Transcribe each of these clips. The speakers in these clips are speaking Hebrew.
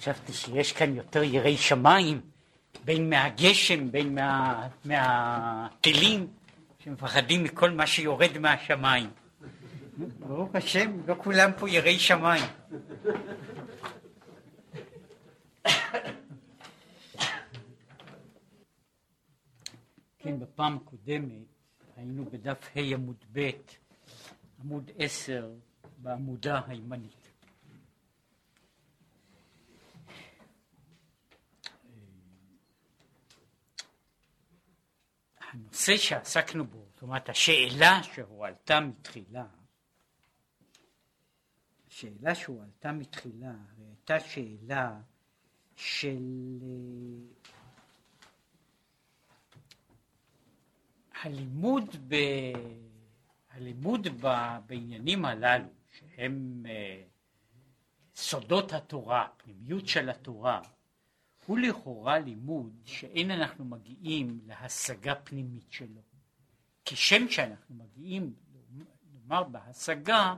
חשבתי שיש כאן יותר יראי שמיים, בין מהגשם, בין מה, מהטילים, שמפחדים מכל מה שיורד מהשמיים. ברוך השם, לא כולם פה יראי שמיים. כן, בפעם הקודמת היינו בדף ה' עמוד ב', עמוד עשר, בעמודה הימנית. הנושא שעסקנו בו, זאת אומרת השאלה שהועלתה מתחילה, השאלה שהועלתה מתחילה הייתה שאלה של אה, הלימוד, ב, הלימוד ב, בעניינים הללו, שהם אה, סודות התורה, פנימיות של התורה, הוא לכאורה לימוד שאין אנחנו מגיעים להשגה פנימית שלו. כשם שאנחנו מגיעים, נאמר בהשגה,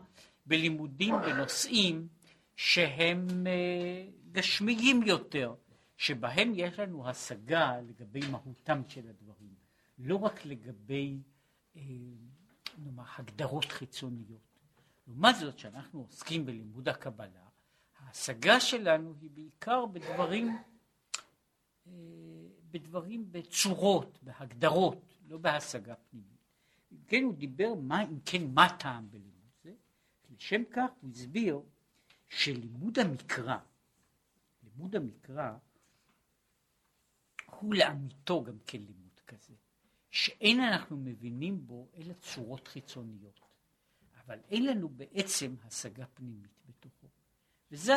בלימודים בנושאים שהם אה, גשמיים יותר, שבהם יש לנו השגה לגבי מהותם של הדברים, לא רק לגבי אה, נאמר, הגדרות חיצוניות. לעומת זאת, כשאנחנו עוסקים בלימוד הקבלה, ההשגה שלנו היא בעיקר בדברים בדברים, בצורות, בהגדרות, לא בהשגה פנימית. אם כן הוא דיבר מה, אם כן, מה טעם בלימוד זה? לשם כך הוא הסביר שלימוד המקרא, לימוד המקרא הוא לאמיתו גם כן לימוד כזה, שאין אנחנו מבינים בו אלא צורות חיצוניות, אבל אין לנו בעצם השגה פנימית בתוכו. וזו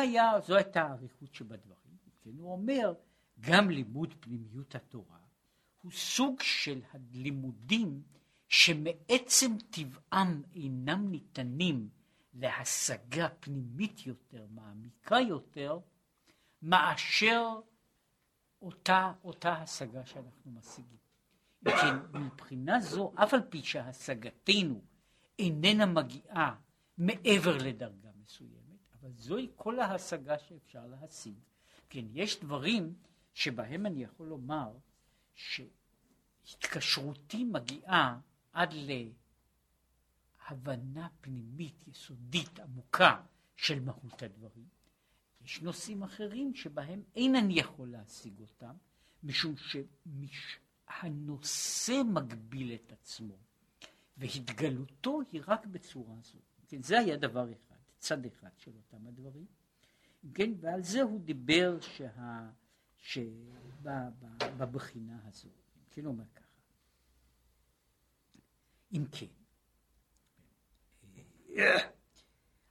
הייתה האריכות שבדברים. כן, הוא אומר גם לימוד פנימיות התורה הוא סוג של הלימודים שמעצם טבעם אינם ניתנים להשגה פנימית יותר, מעמיקה יותר, מאשר אותה, אותה השגה שאנחנו משיגים. כן, מבחינה זו, אף על פי שהשגתנו איננה מגיעה מעבר לדרגה מסוימת, אבל זוהי כל ההשגה שאפשר להשיג. כן, יש דברים שבהם אני יכול לומר שהתקשרותי מגיעה עד להבנה פנימית יסודית עמוקה של מהות הדברים. יש נושאים אחרים שבהם אין אני יכול להשיג אותם, משום שהנושא מגביל את עצמו, והתגלותו היא רק בצורה זו. כן, זה היה דבר אחד, צד אחד של אותם הדברים. כן, ועל זה הוא דיבר שה... שבבחינה הזו, כן אומר ככה, אם כן,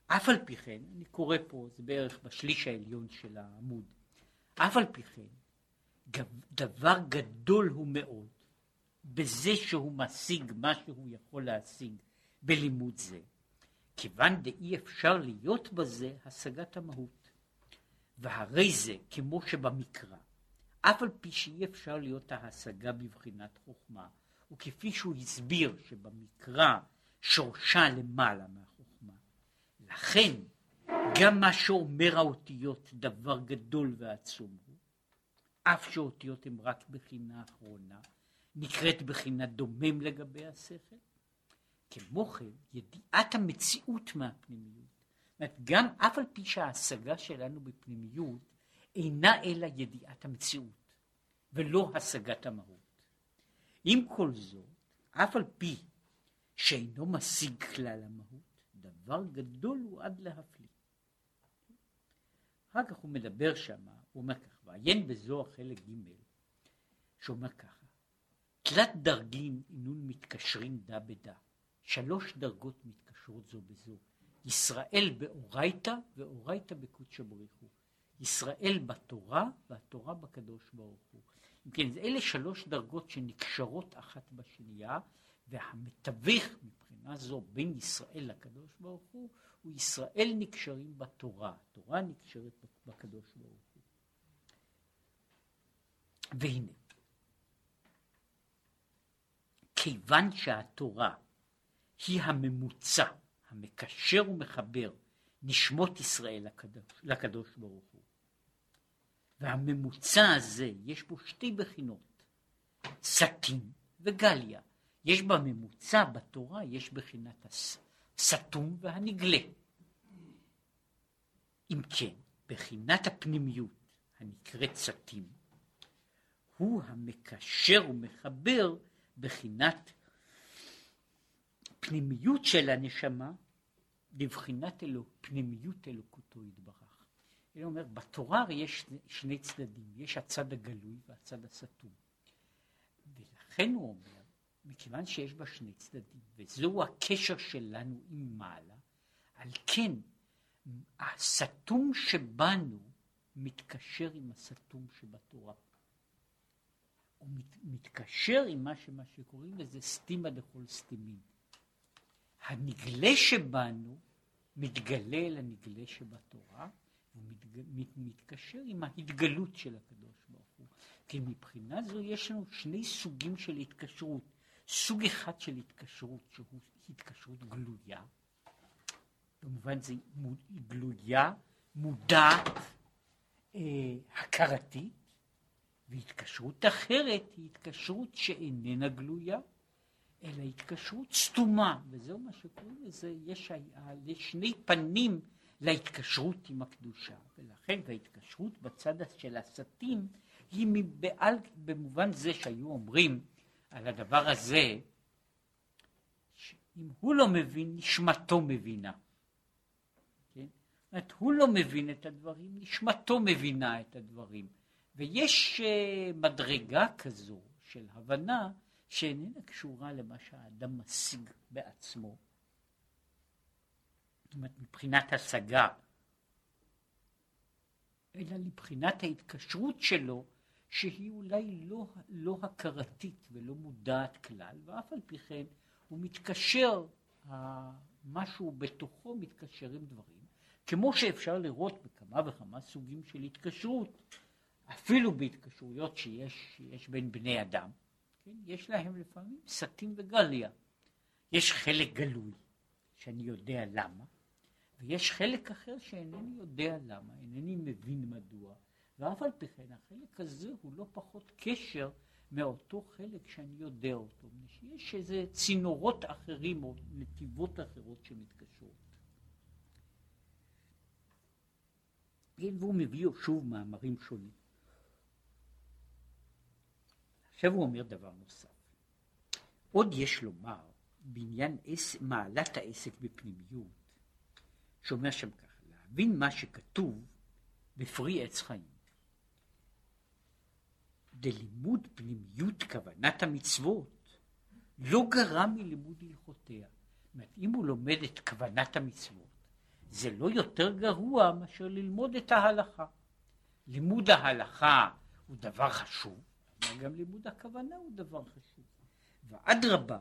אף על פי כן, אני קורא פה, זה בערך בשליש העליון של העמוד, אף על פי כן, דבר גדול הוא מאוד בזה שהוא משיג מה שהוא יכול להשיג בלימוד זה, כיוון דאי אפשר להיות בזה השגת המהות. והרי זה כמו שבמקרא אף על פי שאי אפשר להיות ההשגה בבחינת חוכמה, וכפי שהוא הסביר שבמקרא שורשה למעלה מהחוכמה. לכן, גם מה שאומר האותיות דבר גדול ועצום הוא, אף שאותיות הן רק בחינה אחרונה, נקראת בחינה דומם לגבי השכל. כמו כן, ידיעת המציאות מהפנימיות. זאת אומרת, גם אף על פי שההשגה שלנו בפנימיות אינה אלא ידיעת המציאות, ולא השגת המהות. עם כל זאת, אף על פי שאינו משיג כלל המהות, דבר גדול הוא עד להפליא. אחר כך הוא מדבר שמה, הוא אומר ככה, ועיין בזו החלק ג', שאומר ככה, תלת דרגים אינון מתקשרים דה בדה, שלוש דרגות מתקשרות זו בזו, ישראל באורייתא ואורייתא בקודשא בריך הוא. ישראל בתורה והתורה בקדוש ברוך הוא. אם כן, אלה שלוש דרגות שנקשרות אחת בשנייה, והמתווך מבחינה זו בין ישראל לקדוש ברוך הוא, הוא ישראל נקשרים בתורה, התורה נקשרת בקדוש ברוך הוא. והנה, כיוון שהתורה היא הממוצע, המקשר ומחבר נשמות ישראל לקדוש, לקדוש ברוך הוא, והממוצע הזה, יש בו שתי בחינות, סטין וגליה. יש בממוצע, בתורה, יש בחינת הסתום והנגלה. אם כן, בחינת הפנימיות הנקראת סתים, הוא המקשר ומחבר בחינת פנימיות של הנשמה לבחינת אלו, פנימיות אלוקותו יתברך. אני אומר, בתורה יש שני, צדדים, יש הצד הגלוי והצד הסתום. ולכן הוא אומר, מכיוון שיש בה שני צדדים, וזהו הקשר שלנו עם מעלה, על כן הסתום שבנו מתקשר עם הסתום שבתורה. הוא מת, מתקשר עם מה, שמה שקוראים לזה סתימה דכל סתימים. הנגלה שבנו מתגלה אל הנגלה שבתורה, ומתקשר עם ההתגלות של הקדוש ברוך הוא. כי מבחינה זו יש לנו שני סוגים של התקשרות. סוג אחד של התקשרות שהוא התקשרות גלויה, במובן זה גלויה, מודעת, אה, הכרתית, והתקשרות אחרת היא התקשרות שאיננה גלויה, אלא התקשרות סתומה, וזהו מה שקוראים לזה, יש, יש שני פנים להתקשרות עם הקדושה, ולכן ההתקשרות בצד של הסתים היא מבעל, במובן זה שהיו אומרים על הדבר הזה, שאם הוא לא מבין, נשמתו מבינה. כן? זאת הוא לא מבין את הדברים, נשמתו מבינה את הדברים. ויש uh, מדרגה כזו של הבנה שאיננה קשורה למה שהאדם משיג בעצמו. זאת אומרת, מבחינת השגה, אלא לבחינת ההתקשרות שלו, שהיא אולי לא, לא הכרתית ולא מודעת כלל, ואף על פי כן הוא מתקשר, משהו בתוכו מתקשר עם דברים, כמו שאפשר לראות בכמה וכמה סוגים של התקשרות, אפילו בהתקשרויות שיש, שיש בין בני אדם. כן? יש להם לפעמים סטים וגליה. יש חלק גלוי, שאני יודע למה, ויש חלק אחר שאינני יודע למה, אינני מבין מדוע, ואף על פי כן החלק הזה הוא לא פחות קשר מאותו חלק שאני יודע אותו, יש איזה צינורות אחרים או נתיבות אחרות שמתקשרות. והוא מביא שוב מאמרים שונים. עכשיו הוא אומר דבר נוסף. עוד יש לומר בעניין מעלת העסק בפנימיות, שאומר שם ככה, להבין מה שכתוב בפרי עץ חיים. דלימוד פנימיות כוונת המצוות לא גרם מלימוד הלכותיה. אומרת, אם הוא לומד את כוונת המצוות, זה לא יותר גרוע מאשר ללמוד את ההלכה. לימוד ההלכה הוא דבר חשוב, גם לימוד הכוונה הוא דבר חשוב. ואדרבה,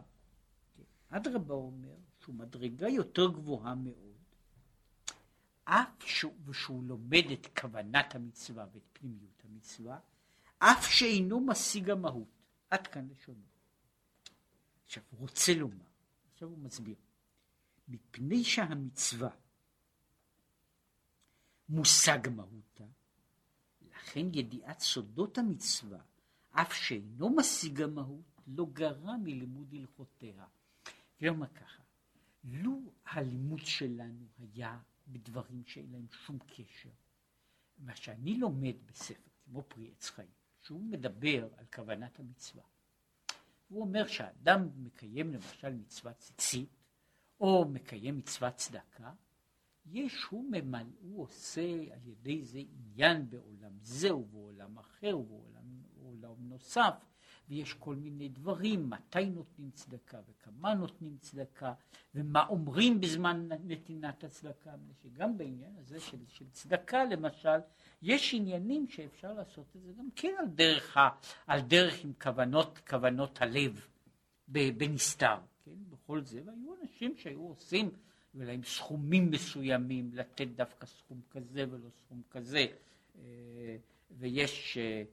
אדרבה אומר שהוא מדרגה יותר גבוהה מאוד, אף שהוא, שהוא לומד את כוונת המצווה ואת פנימיות המצווה, אף שאינו משיג המהות. עד כאן לשונו. עכשיו, הוא רוצה לומר, עכשיו הוא מסביר, מפני שהמצווה מושג מהותה, לכן ידיעת סודות המצווה אף שאינו משיג המהות, לא גרע מלימוד הלכותיה. כלומר ככה, לו הלימוד שלנו היה בדברים שאין להם שום קשר, מה שאני לומד בספר, כמו פרי עץ חיים, שהוא מדבר על כוונת המצווה. הוא אומר שהאדם מקיים למשל מצוות ציצית, או מקיים מצוות צדקה, יש, הוא ממלא, הוא עושה על ידי זה עניין בעולם זה ובעולם אחר ובעולם עולם נוסף, ויש כל מיני דברים, מתי נותנים צדקה וכמה נותנים צדקה, ומה אומרים בזמן נתינת הצדקה, שגם בעניין הזה של, של צדקה למשל, יש עניינים שאפשר לעשות את זה גם כן על דרך, ה, על דרך עם כוונות, כוונות הלב בנסתר, כן, בכל זה, והיו אנשים שהיו עושים, ולהם סכומים מסוימים, לתת דווקא סכום כזה ולא סכום כזה, אה, ויש אה,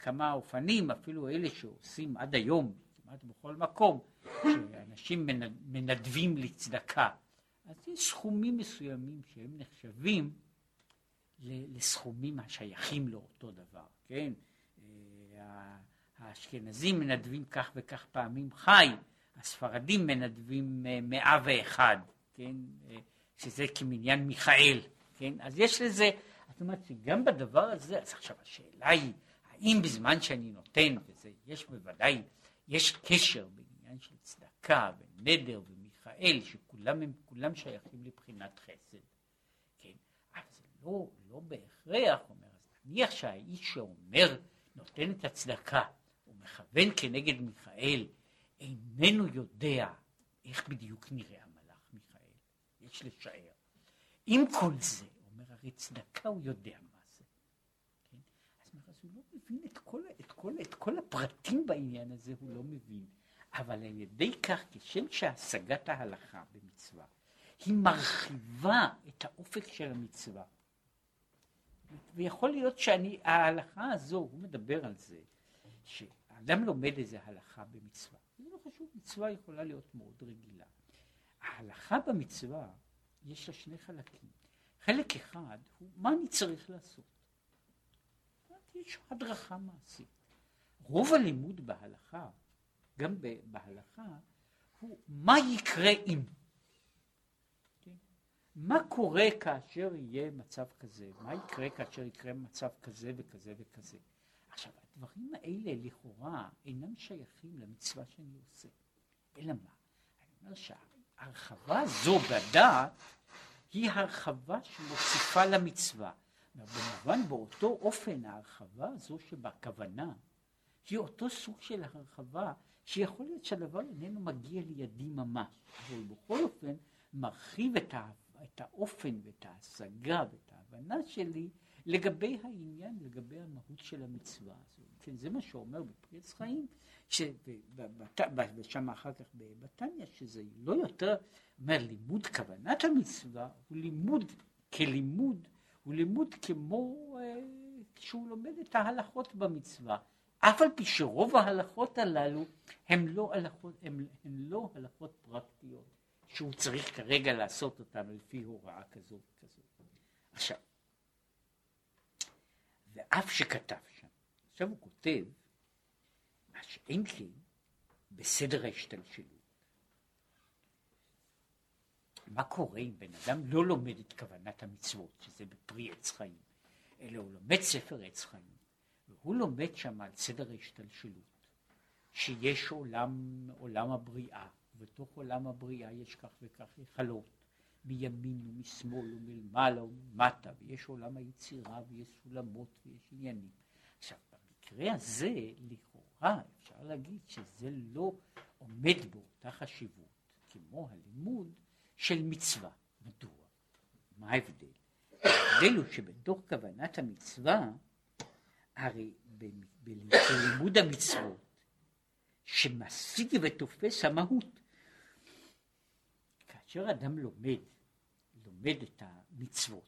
בכמה אופנים, אפילו אלה שעושים עד היום, כמעט בכל מקום, שאנשים מנדבים לצדקה, אז יש סכומים מסוימים שהם נחשבים לסכומים השייכים לאותו דבר, כן? אה, האשכנזים מנדבים כך וכך פעמים חי, הספרדים מנדבים אה, מאה ואחד, כן? אה, שזה כמניין מיכאל, כן? אז יש לזה, זאת אומרת שגם בדבר הזה, אז עכשיו השאלה היא, האם בזמן שאני נותן, וזה, יש בוודאי, יש קשר בעניין של צדקה ונדר ומיכאל, שכולם הם, כולם שייכים לבחינת חסד, כן? אבל זה לא, לא בהכרח, אומר, אז נניח שהאיש שאומר, נותן את הצדקה, הוא מכוון כנגד מיכאל, איננו יודע איך בדיוק נראה המלאך מיכאל, יש לשער. עם כל זה, אומר הרי צדקה הוא יודע מה זה. כן? אז, הוא לא מבין את כל, את, כל, את כל הפרטים בעניין הזה, הוא לא מבין. אבל על ידי כך, כשם שהשגת ההלכה במצווה, היא מרחיבה את האופק של המצווה. ויכול להיות שההלכה הזו, הוא מדבר על זה, שאדם לומד איזה הלכה במצווה. זה לא חשוב, מצווה יכולה להיות מאוד רגילה. ההלכה במצווה, יש לה שני חלקים. חלק אחד הוא מה אני צריך לעשות. יש הדרכה מעשית. רוב הלימוד בהלכה, גם בהלכה, הוא מה יקרה אם. מה קורה כאשר יהיה מצב כזה? מה יקרה כאשר יקרה מצב כזה וכזה וכזה? עכשיו, הדברים האלה לכאורה אינם שייכים למצווה שאני עושה. אלא מה? אני אומר שההרחבה הזו בדעת היא הרחבה שמוסיפה למצווה. במובן באותו אופן ההרחבה הזו שבכוונה היא אותו סוג של הרחבה שיכול להיות שהדבר איננו מגיע לידי ממש, אבל בכל אופן מרחיב את, ה, את האופן ואת ההשגה ואת ההבנה שלי לגבי העניין, לגבי המהות של המצווה הזו. כן, זה מה שאומר בפרי עץ חיים, ושם אחר כך בבתניא, שזה לא יותר, אומר לימוד כוונת המצווה, הוא לימוד כלימוד, הוא לימוד כמו אה, שהוא לומד את ההלכות במצווה. אף על פי שרוב ההלכות הללו הן לא הלכות, הן, הן לא הלכות פרקטיות, שהוא צריך כרגע לעשות אותן לפי הוראה כזו וכזו. עכשיו, ואף שכתב שם, עכשיו הוא כותב מה שאין כן בסדר ההשתלשלות. מה קורה אם בן אדם לא לומד את כוונת המצוות, שזה בפרי עץ חיים, אלא הוא לומד ספר עץ חיים, והוא לומד שם על סדר ההשתלשלות, שיש עולם, עולם הבריאה, ובתוך עולם הבריאה יש כך וכך היכלות, מימין ומשמאל ומלמעלה וממטה, ויש עולם היצירה ויש סולמות ויש עניינים. עכשיו, במקרה הזה, לכאורה, אפשר להגיד שזה לא עומד באותה חשיבות כמו הלימוד של מצווה. מדוע? מה ההבדל? ההבדל הוא שבתוך כוונת המצווה, הרי בלימוד המצוות, שמשיג ותופס המהות, כאשר אדם לומד, לומד את המצוות,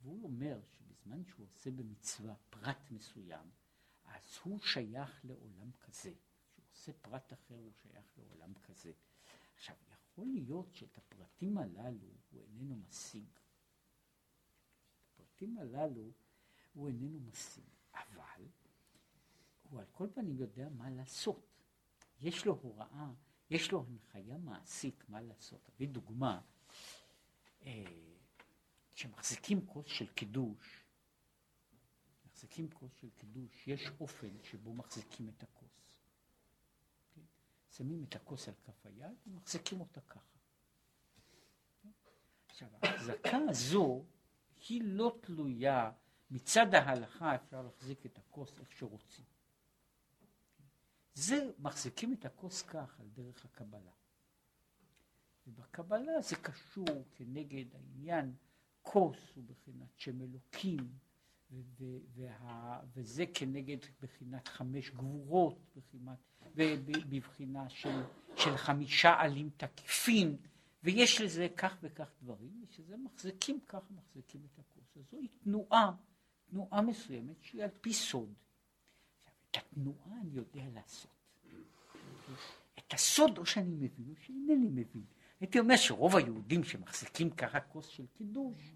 והוא אומר שבזמן שהוא עושה במצווה פרט מסוים, אז הוא שייך לעולם כזה. כשהוא עושה פרט אחר הוא שייך לעולם כזה. עכשיו, יכול להיות שאת הפרטים הללו הוא איננו משיג. את הפרטים הללו הוא איננו משיג, אבל הוא על כל פנים יודע מה לעשות. יש לו הוראה יש לו הנחיה מעשית מה לעשות. אביא דוגמה, אה, כשמחזיקים כוס של קידוש, מחזיקים כוס של קידוש, יש אופן שבו מחזיקים את הכוס. שמים את הכוס על כף היד ומחזיקים אותה ככה. עכשיו, ההחזקה הזו היא לא תלויה, מצד ההלכה אפשר להחזיק את הכוס איך שרוצים. זה מחזיקים את הכוס כך על דרך הקבלה. ובקבלה זה קשור כנגד העניין כוס הוא בחינת שם אלוקים וה, וזה כנגד בחינת חמש גבורות בחינת, בבחינה של, של חמישה עלים תקיפים ויש לזה כך וכך דברים ושזה מחזיקים כך מחזיקים את הכוס אז זוהי תנועה תנועה מסוימת שהיא על פי סוד את התנועה אני יודע לעשות. את הסוד או שאני מבין או שאינני מבין. הייתי אומר שרוב היהודים שמחזיקים ככה כוס של קידוש,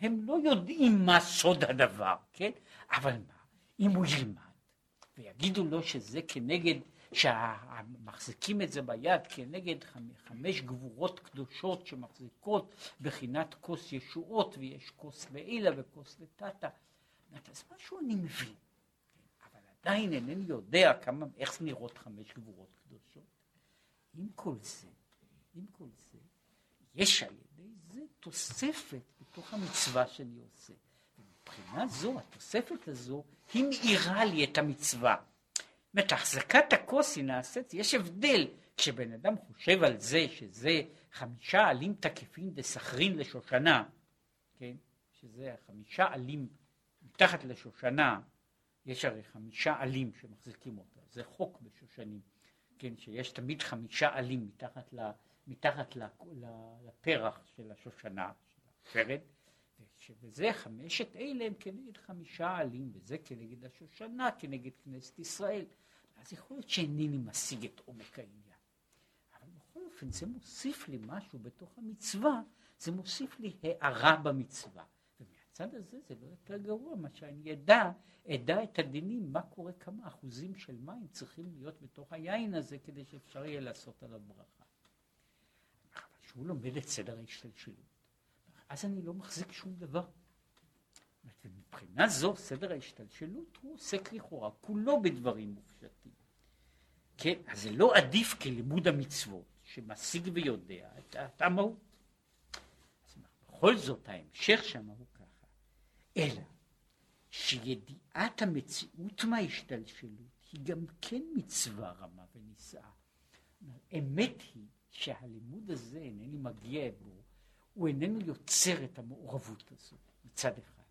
הם לא יודעים מה סוד הדבר, כן? אבל מה, אם הוא ילמד, ויגידו לו שזה כנגד, שמחזיקים את זה ביד כנגד חמש גבורות קדושות שמחזיקות בחינת כוס ישועות, ויש כוס לעילה וכוס לטאטה, אז משהו אני מבין, אבל עדיין אינני יודע כמה, איך נראות חמש גבורות קדושות. עם כל זה, עם כל זה, יש על ידי זה תוספת בתוך המצווה שאני עושה. מבחינה זו, התוספת הזו, היא מאירה לי את המצווה. זאת החזקת הכוס היא נעשית, יש הבדל. כשבן אדם חושב על זה שזה חמישה עלים תקפים דסחרין לשושנה, כן, שזה חמישה עלים מתחת לשושנה, יש הרי חמישה עלים שמחזיקים אותה, זה חוק בשושנים, כן, שיש תמיד חמישה עלים מתחת, ל, מתחת ל, ל, לפרח של השושנה, הפרד, וזה חמשת אלה הם כנגד חמישה עלים, וזה כנגד השושנה, כנגד כנסת ישראל. אז יכול להיות שאינני משיג את עומק העניין. אבל בכל אופן זה מוסיף לי משהו בתוך המצווה, זה מוסיף לי הערה במצווה. ומהצד הזה זה לא יותר גרוע מה שאני אדע, אדע את הדינים, מה קורה, כמה אחוזים של מים צריכים להיות בתוך היין הזה כדי שאפשר יהיה לעשות עליו ברכה. כשהוא לומד את סדר ההשתלשלות, אז אני לא מחזיק שום דבר. ומבחינה זו סדר ההשתלשלות הוא עוסק לכאורה כולו בדברים מופשטים. כן, אז זה לא עדיף כלימוד המצוות שמשיג ויודע את המהות. בכל זאת ההמשך שם הוא ככה, אלא שידיעת המציאות מההשתלשלות היא גם כן מצווה רמה ונישאה. אמת היא שהלימוד הזה אינני מגיע בו הוא איננו יוצר את המעורבות הזו מצד אחד.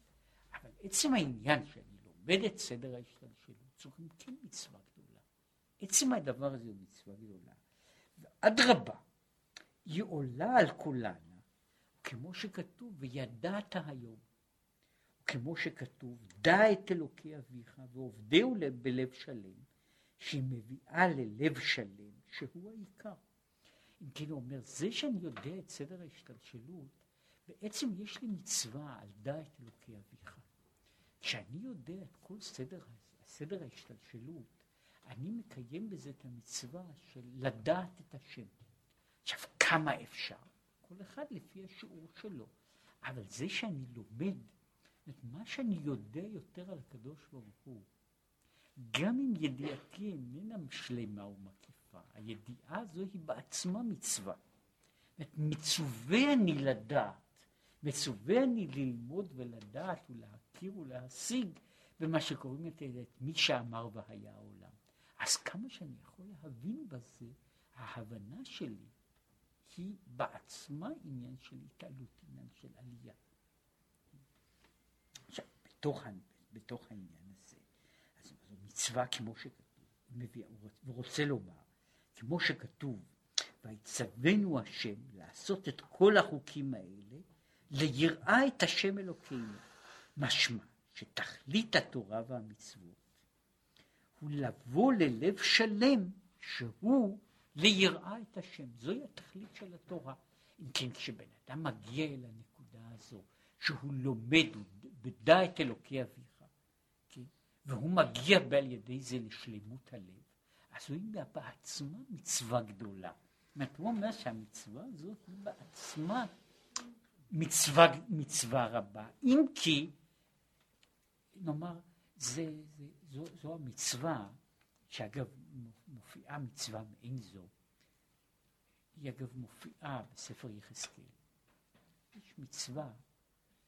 אבל עצם העניין שאני לומד את סדר ההשתלשלות, זו גם כן מצווה גדולה. עצם הדבר הזה הוא מצווה גדולה. ואדרבה, היא עולה על כולנה, כמו שכתוב, וידעת היום. כמו שכתוב, דע את אלוקי אביך ועובדהו בלב שלם, שהיא מביאה ללב שלם, שהוא העיקר. אם כן הוא אומר, זה שאני יודע את סדר ההשתלשלות, בעצם יש לי מצווה על דעת אלוקי אביך. כשאני יודע את כל סדר, סדר ההשתלשלות, אני מקיים בזה את המצווה של לדעת את השם. עכשיו, כמה אפשר? כל אחד לפי השיעור שלו. אבל זה שאני לומד, את מה שאני יודע יותר על הקדוש ברוך הוא, גם אם ידיעתי איננה שלמה ומקיפה, מצווה. הידיעה הזו היא בעצמה מצווה. מצווה אני לדעת, מצווה אני ללמוד ולדעת ולהכיר ולהשיג במה שקוראים את, את מי שאמר והיה העולם. אז כמה שאני יכול להבין בזה, ההבנה שלי היא בעצמה עניין של התעלות, עניין של עלייה. עכשיו, בתוך, בתוך העניין הזה, אז מצווה כמו שכתוב, הוא רוצה לומר כמו שכתוב, ויצווינו השם לעשות את כל החוקים האלה, ליראה את השם אלוקינו. משמע שתכלית התורה והמצוות הוא לבוא ללב שלם שהוא ליראה את השם. זוהי התכלית של התורה. אם כן, כשבן אדם מגיע אל הנקודה הזו, שהוא לומד, הוא בדע את אלוקי אביך, כן? והוא מגיע בעל ידי זה לשלמות הלב, הוא בעצמה מצווה גדולה. זאת אומרת, הוא אומר שהמצווה הזאת היא בעצמה מצווה, מצווה רבה. אם כי, נאמר, זה, זה, זו, זו המצווה, שאגב מופיעה מצווה מעין זו, היא אגב מופיעה בספר יחזקאל. יש מצווה,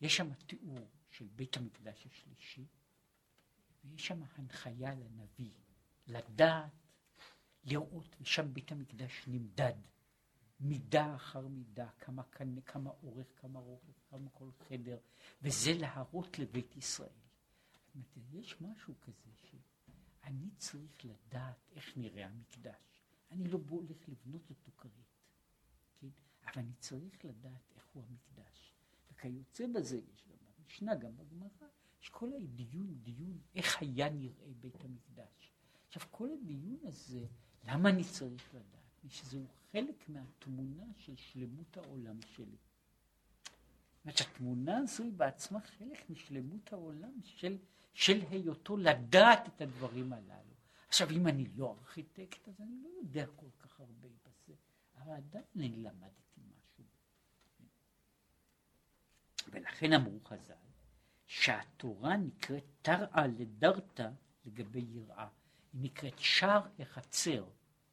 יש שם תיאור של בית המקדש השלישי, ויש שם הנחיה לנביא לדעת לראות, ושם בית המקדש נמדד, מידה אחר מידה, כמה, כמה, כמה אורך, כמה רוחב, כמה כל חדר, וזה להראות לבית ישראל. יש משהו כזה שאני צריך לדעת איך נראה המקדש. אני לא הולך לבנות אותו כרת, כן? אבל אני צריך לדעת איך הוא המקדש. וכיוצא בזה יש גם במשנה, גם בגמרא, יש כל הדיון, דיון איך היה נראה בית המקדש. עכשיו, כל הדיון הזה למה אני צריך לדעת? שזהו חלק מהתמונה של שלמות העולם שלי. אומרת, התמונה הזו היא בעצמה חלק משלמות העולם של, של היותו לדעת את הדברים הללו. עכשיו, אם אני לא ארכיטקט, אז אני לא יודע כל כך הרבה בזה, אבל עדיין אני למדתי משהו. ולכן אמרו חז"ל, שהתורה נקראת תראה לדרתא לגבי יראה. היא נקראת שער החצר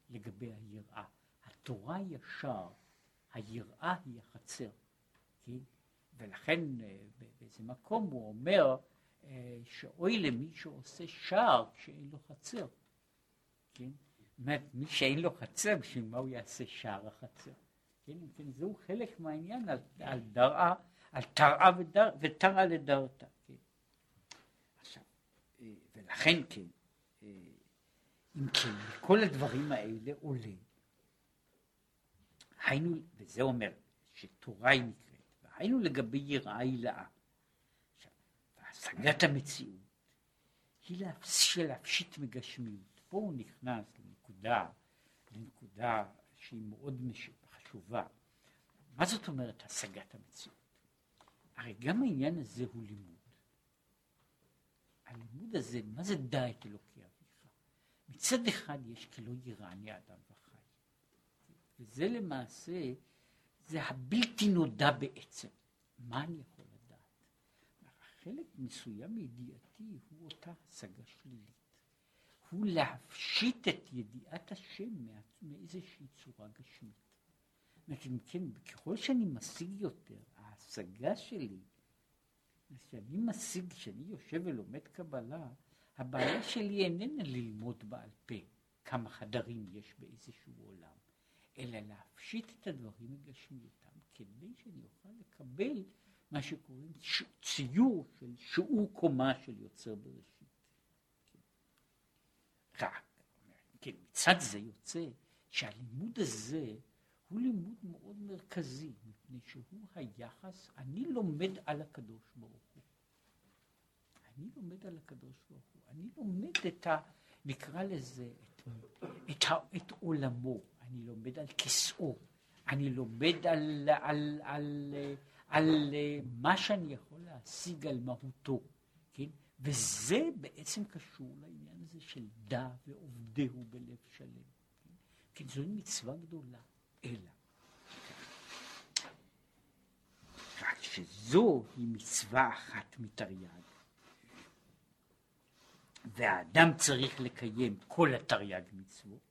לגבי היראה. התורה היא השער, היראה היא החצר. כן? ולכן אה, באיזה מקום הוא אומר אה, שאוי למי שעושה שער כשאין לו חצר. כן? אומרת, מי שאין לו חצר, בשביל מה הוא יעשה שער החצר? כן? כן, זהו חלק מהעניין על, על דרעה, על תרעה ודר, ותרעה לדרתה. כן? עכשיו, אה, ולכן כן, אם כן, כל הדברים האלה עולה. היינו, וזה אומר שתורה היא נקראת. היינו לגבי יראה הילאה. השגת המציאות היא להפשיט מגשמיות. פה הוא נכנס לנקודה, לנקודה שהיא מאוד חשובה. מה זאת אומרת השגת המציאות? הרי גם העניין הזה הוא לימוד. הלימוד הזה, מה זה דע את אלוקי אביך? מצד אחד יש כי לא יראני אדם וחי. וזה למעשה זה הבלתי נודע בעצם. מה אני יכול לדעת? חלק מסוים מידיעתי הוא אותה השגה שלילית. הוא להפשיט את ידיעת השם מאיזושהי צורה גשמית. זאת אומרת, כן, ככל שאני משיג יותר, ההשגה שלי, כשאני משיג, כשאני יושב ולומד קבלה, הבעיה שלי איננה ללמוד בעל פה כמה חדרים יש באיזשהו עולם. אלא להפשיט את הדברים מגשמיותם, כדי שאני אוכל לקבל מה שקוראים ציור של שיעור קומה של יוצר בראשית. כן. כן, מצד זה יוצא שהלימוד הזה הוא לימוד מאוד מרכזי, מפני שהוא היחס, אני לומד על הקדוש ברוך הוא. אני לומד על הקדוש ברוך הוא. אני לומד את ה... נקרא לזה, את, את, את עולמו. אני לומד על כיסאו, אני לומד על, על, על, על, על מה שאני יכול להשיג על מהותו, כן? וזה בעצם קשור לעניין הזה של דע ועובדהו בלב שלם. כן? כן, זו מצווה גדולה, אלא. רק שזו היא מצווה אחת מתרי"ג. והאדם צריך לקיים כל התרי"ג מצוות,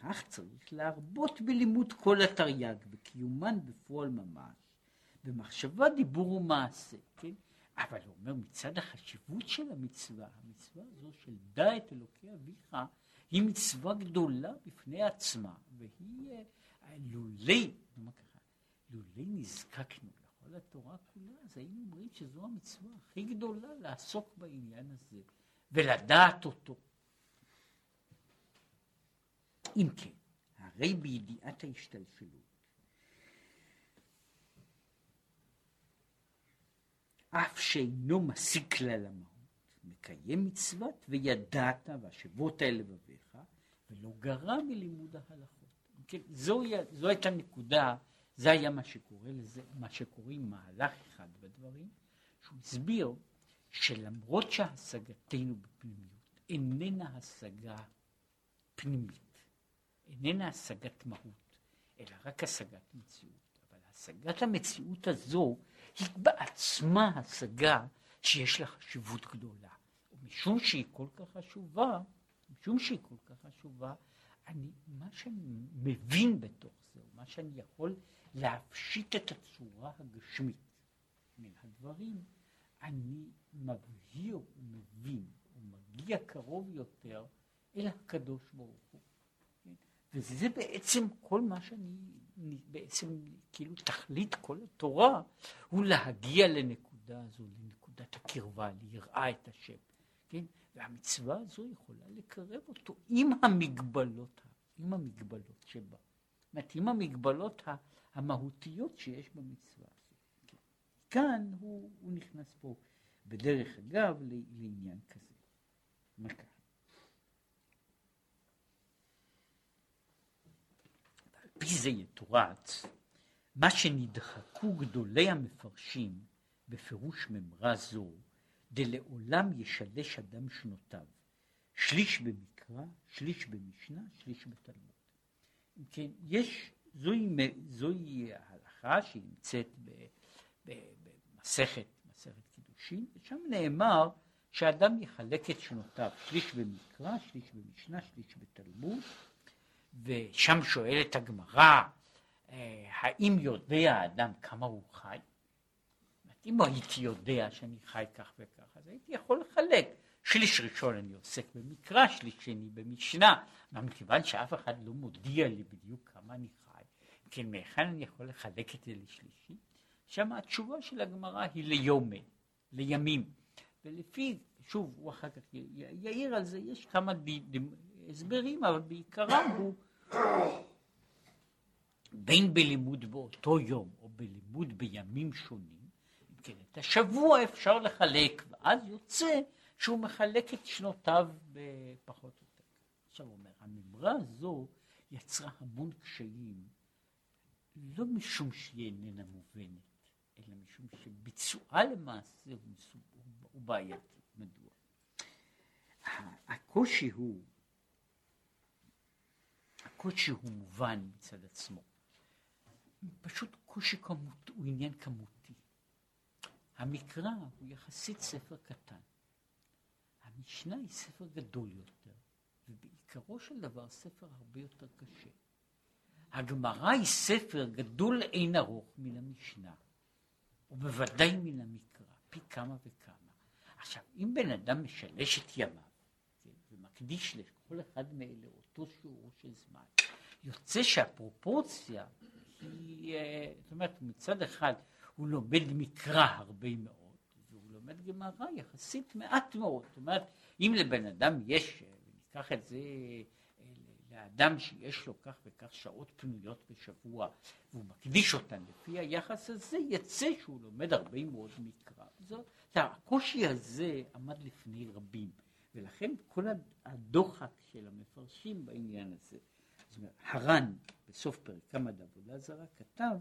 כך צריך להרבות בלימוד כל התרי"ג, וקיומן בפועל ממש, במחשבה, דיבור ומעשה, כן? אבל הוא אומר מצד החשיבות של המצווה, המצווה הזו של דע את אלוקי אביך, היא מצווה גדולה בפני עצמה, והיא אה, לולי, נאמר ככה, לולי נזקקנו לכל התורה כולה, אז היינו אומרים שזו המצווה הכי גדולה לעסוק בעניין הזה, ולדעת אותו. אם כן, הרי בידיעת ההשתלשלות, אף שאינו משיג כלל המהות, מקיים מצוות וידעת והשבות אל לבביך, ולא גרע מלימוד ההלכות. כן, זו, זו הייתה נקודה, זה היה מה שקורה לזה, מה שקוראים מהלך אחד בדברים, שהוא הסביר שלמרות שהשגתנו בפנימיות איננה השגה פנימית, איננה השגת מהות, אלא רק השגת מציאות. אבל השגת המציאות הזו היא בעצמה השגה שיש לה חשיבות גדולה. ומשום שהיא כל כך חשובה, משום שהיא כל כך חשובה, אני, מה שאני מבין בתוך זה, מה שאני יכול להפשיט את הצורה הגשמית מן הדברים, אני מבהיר ומבין ומגיע קרוב יותר אל הקדוש ברוך הוא. וזה בעצם כל מה שאני, בעצם כאילו תכלית כל התורה, הוא להגיע לנקודה הזו, לנקודת הקרבה, ליראה את השם, כן? והמצווה הזו יכולה לקרב אותו עם המגבלות, עם המגבלות שבה. זאת אומרת, עם המגבלות המהותיות שיש במצווה. כן? כאן הוא, הוא נכנס פה, בדרך אגב, לעניין כזה. מה ככה? פי זה יתורץ, מה שנדחקו גדולי המפרשים בפירוש ממרה זו, דלעולם ישלש אדם שנותיו, שליש במקרא, שליש במשנה, שליש בתלמוד. אם כן, יש, זוהי, זוהי ההלכה שהיא נמצאת במסכת, מסכת קידושין, ושם נאמר שאדם יחלק את שנותיו, שליש במקרא, שליש במשנה, שליש בתלמוד, ושם שואלת הגמרא, אה, האם יודע האדם כמה הוא חי? אם הייתי יודע שאני חי כך וכך, אז הייתי יכול לחלק. שליש ראשון אני עוסק במקרא, שליש שני במשנה. מכיוון שאף אחד לא מודיע לי בדיוק כמה אני חי, כן, מהיכן אני יכול לחלק את זה לשלישי? שם התשובה של הגמרא היא ליומן, לימים. ולפי, שוב, הוא אחר כך יעיר על זה, יש כמה הסברים, אבל בעיקרם הוא בין בלימוד באותו יום או בלימוד בימים שונים, כן, את השבוע אפשר לחלק, ואז יוצא שהוא מחלק את שנותיו בפחות או יותר. עכשיו הוא אומר, הממרה הזו יצרה המון קשיים, לא משום שהיא איננה מובנת, אלא משום שביצועה למעשה הוא, הוא בעייתי. מדוע? הקושי הוא, הקושי הוא מובן מצד עצמו. פשוט קושי כמות, הוא עניין כמותי. המקרא הוא יחסית ספר קטן. המשנה היא ספר גדול יותר, ובעיקרו של דבר ספר הרבה יותר קשה. הגמרא היא ספר גדול אין ארוך מן המשנה, ובוודאי מן המקרא, פי כמה וכמה. עכשיו, אם בן אדם משלש את ימיו, כן, ומקדיש לכל אחד מאלה אותו שיעור של זמן, יוצא שהפרופורציה היא, אה, זאת אומרת, מצד אחד הוא לומד מקרא הרבה מאוד, והוא לומד גמרא יחסית מעט מאוד. זאת אומרת, אם לבן אדם יש, וניקח את זה לאדם שיש לו כך וכך שעות פנויות בשבוע, והוא מקדיש אותן לפי היחס הזה, יצא שהוא לומד הרבה מאוד מקרא. זאת, הקושי הזה עמד לפני רבים, ולכן כל הדוחק של המפרשים בעניין הזה. הר"ן בסוף פרק כמה דעבודה זרה כתב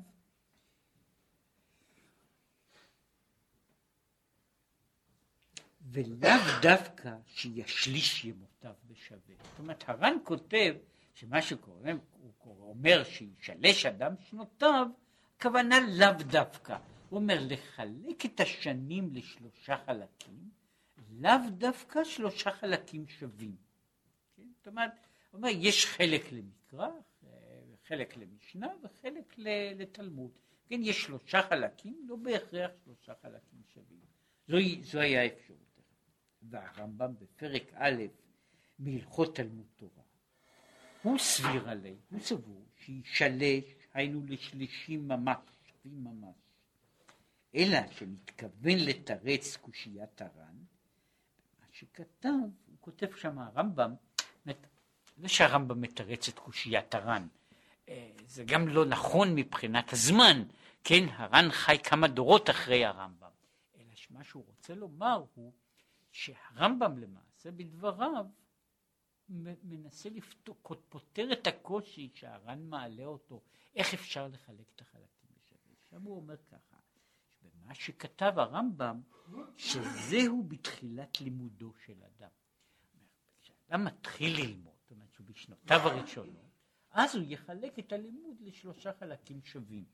ולאו דווקא שישליש ימותיו בשווה. זאת אומרת, הר"ן כותב שמה שקורה, הוא אומר שישלש אדם שנותיו, הכוונה לאו דווקא. הוא אומר לחלק את השנים לשלושה חלקים, לאו דווקא שלושה חלקים שווים. כן? זאת אומרת, הוא אומר, יש חלק למקרא, חלק למשנה וחלק לתלמוד. כן, יש שלושה חלקים, לא בהכרח שלושה חלקים שווים. זוהי, זוהי האפשרות. והרמב"ם בפרק א' מהלכות תלמוד תורה, הוא סביר עליה, הוא סבור שישלש, היינו לשלישים ממש, שווים ממש, אלא שמתכוון לתרץ קושיית הר"ן, מה שכתב, הוא כותב שם הרמב"ם, לא שהרמב"ם מתרץ את קושיית הר"ן, אה, זה גם לא נכון מבחינת הזמן, כן, הר"ן חי כמה דורות אחרי הרמב"ם, אלא שמה שהוא רוצה לומר הוא שהרמב"ם למעשה בדבריו מנסה לפתור, פותר את הקושי שהר"ן מעלה אותו, איך אפשר לחלק את החלקים בשווה. שם הוא אומר ככה, שבמה שכתב הרמב"ם, שזהו בתחילת לימודו של אדם. כשאדם מתחיל ללמוד, זאת אומרת שהוא בשנותיו הראשונות, אז הוא יחלק את הלימוד לשלושה חלקים שווים.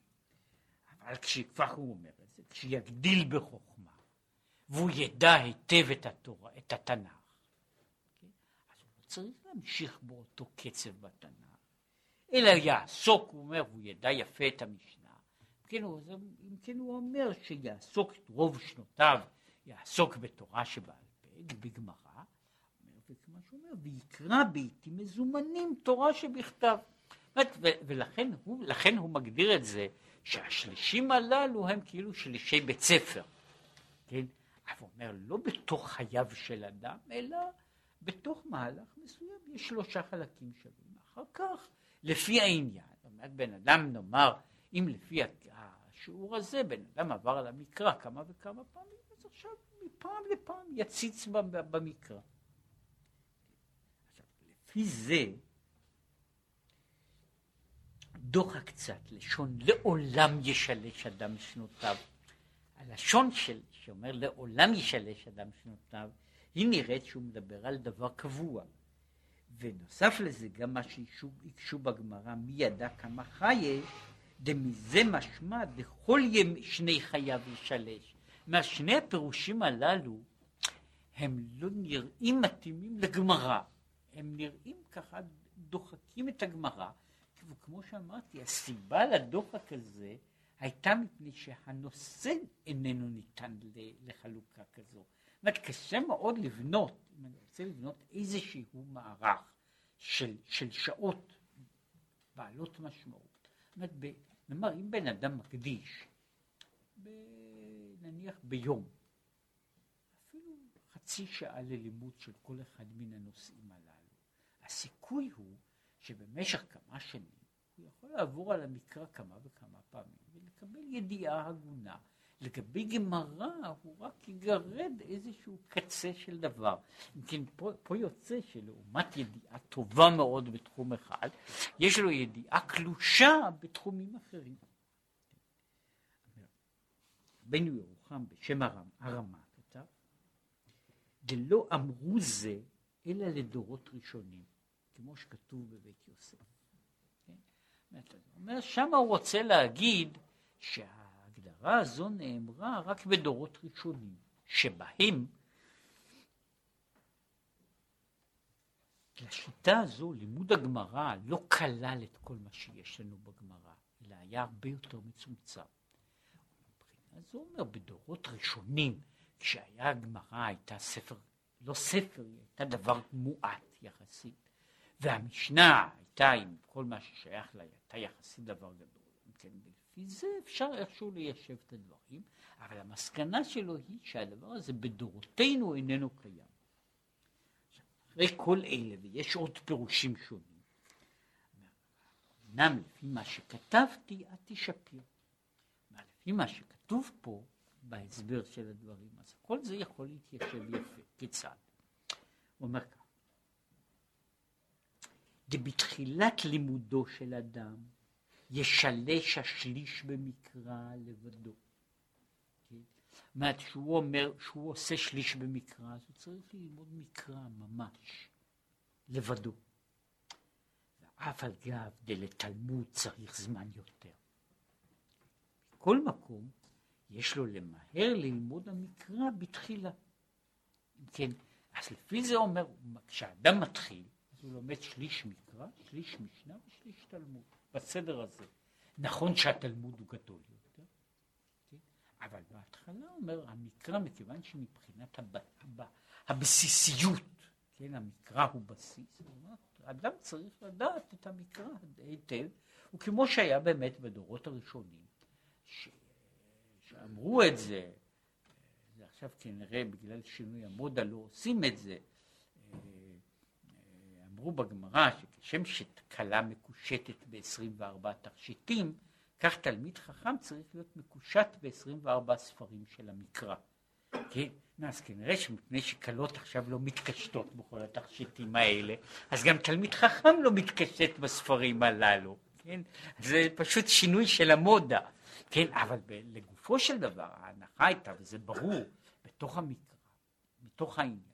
אבל כשכבר הוא אומר את זה, כשיגדיל בחוכמה, והוא ידע היטב את התורה, את התנ"ך? אז הוא לא צריך להמשיך באותו קצב בתנ"ך, אלא יעסוק, הוא אומר, והוא ידע יפה את המשנה. כן, הוא, אם כן הוא אומר שיעסוק רוב שנותיו, יעסוק בתורה שבעל פה, בגמרא, וכמו שהוא ויקרא בעיתים מזומנים תורה שבכתב. ולכן הוא, הוא מגדיר את זה שהשלישים הללו הם כאילו שלישי בית ספר. כן? הוא אומר, לא בתוך חייו של אדם, אלא בתוך מהלך מסוים יש שלושה חלקים שווים. אחר כך, לפי העניין, זאת אומרת, בן אדם נאמר, אם לפי השיעור הזה בן אדם עבר על המקרא כמה וכמה פעמים, אז עכשיו מפעם לפעם יציץ במקרא. עכשיו, לפי זה, דוחה קצת, לשון לעולם ישלש אדם שנותיו. הלשון של, שאומר לעולם ישלש אדם שנותיו, היא נראית שהוא מדבר על דבר קבוע. ונוסף לזה גם מה שהקשו בגמרא, מי ידע כמה חיה, דמזה משמע דכל ימי שני חייו ישלש. מהשני הפירושים הללו הם לא נראים מתאימים לגמרא, הם נראים ככה, דוחקים את הגמרא, וכמו שאמרתי, הסיבה לדוחק הזה הייתה מפני שהנושא איננו ניתן לחלוקה כזו. זאת אומרת, קשה מאוד לבנות, אם אני רוצה לבנות איזשהו מערך של, של שעות בעלות משמעות. זאת אומרת, אם בן אדם מקדיש, ב, נניח ביום, אפילו חצי שעה ללימוד של כל אחד מן הנושאים הללו, הסיכוי הוא שבמשך כמה שנים הוא יכול לעבור על המקרא כמה וכמה פעמים ולקבל ידיעה הגונה. לגבי גמרא הוא רק יגרד איזשהו קצה של דבר. אם כן, פה, פה יוצא שלעומת ידיעה טובה מאוד בתחום אחד, יש לו ידיעה קלושה בתחומים אחרים. בן ירוחם בשם הרם, הרמה כתב, דלא אמרו זה אלא לדורות ראשונים, כמו שכתוב בבית יוסף. אומר, שם הוא רוצה להגיד שההגדרה הזו נאמרה רק בדורות ראשונים, שבהם לשיטה הזו לימוד הגמרא לא כלל את כל מה שיש לנו בגמרא, אלא היה הרבה יותר מצומצם. אז הוא אומר, בדורות ראשונים, כשהיה הגמרא, הייתה ספר, לא ספר, היא הייתה דבר מועט יחסית, והמשנה הייתה עם כל מה ששייך לה, הייתה יחסית דבר גדול. כן, לפי זה אפשר איכשהו ליישב את הדברים, אבל המסקנה שלו היא שהדבר הזה בדורותינו איננו קיים. אחרי כל אלה, ויש עוד פירושים שונים, אמנם לפי מה שכתבתי, את תשפיר. לפי מה שכתוב פה בהסבר של הדברים, אז כל זה יכול להתיישב יפה. כיצד? הוא אומר כך, דבתחילת לימודו של אדם ישלש השליש במקרא לבדו. זאת אומרת, שהוא אומר, שהוא עושה שליש במקרא, אז הוא צריך ללמוד מקרא ממש, לבדו. ואף על גב דלתלמוד צריך זמן יותר. מכל מקום, יש לו למהר ללמוד המקרא בתחילה. כן, אז לפי זה אומר, כשאדם מתחיל, הוא לומד שליש מקרא, שליש משנה ושליש תלמוד. בסדר הזה. נכון שהתלמוד הוא גדול יותר, כן? אבל בהתחלה אומר המקרא, מכיוון שמבחינת הב... הב... הבסיסיות, כן, המקרא הוא בסיס, האדם צריך לדעת את המקרא היטב, וכמו שהיה באמת בדורות הראשונים, ש... שאמרו את זה עכשיו כנראה בגלל שינוי המודה לא עושים את זה, אמרו בגמרא שכשם שכלה מקושטת ב-24 תכשיטים, כך תלמיד חכם צריך להיות מקושט ב-24 ספרים של המקרא. כן? אז כנראה שמפני שכלות עכשיו לא מתקשטות בכל התכשיטים האלה, אז גם תלמיד חכם לא מתקשט בספרים הללו. כן? זה פשוט שינוי של המודה. כן, אבל לגופו של דבר, ההנחה הייתה, וזה ברור, בתוך המקרא, בתוך העניין,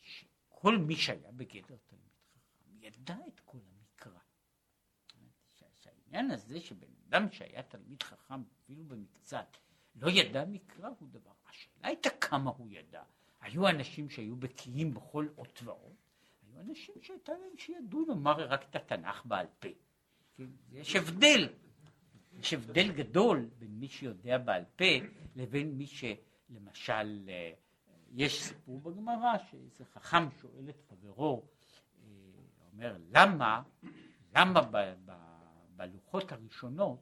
שכל מי שהיה בגדר ידע את כל המקרא. שהעניין הזה שבן אדם שהיה תלמיד חכם, אפילו במקצת, לא ידע מקרא הוא דבר. השאלה הייתה כמה הוא ידע. היו אנשים שהיו בקיאים בכל אות ואות, היו אנשים שהייתה להם שידעו לומר רק את התנ"ך בעל פה. כן? יש הבדל. יש הבדל גדול בין מי שיודע בעל פה לבין מי שלמשל, אה, יש סיפור בגמרא שאיזה חכם שואל את חברו אומר, למה, למה ב, ב, בלוחות הראשונות,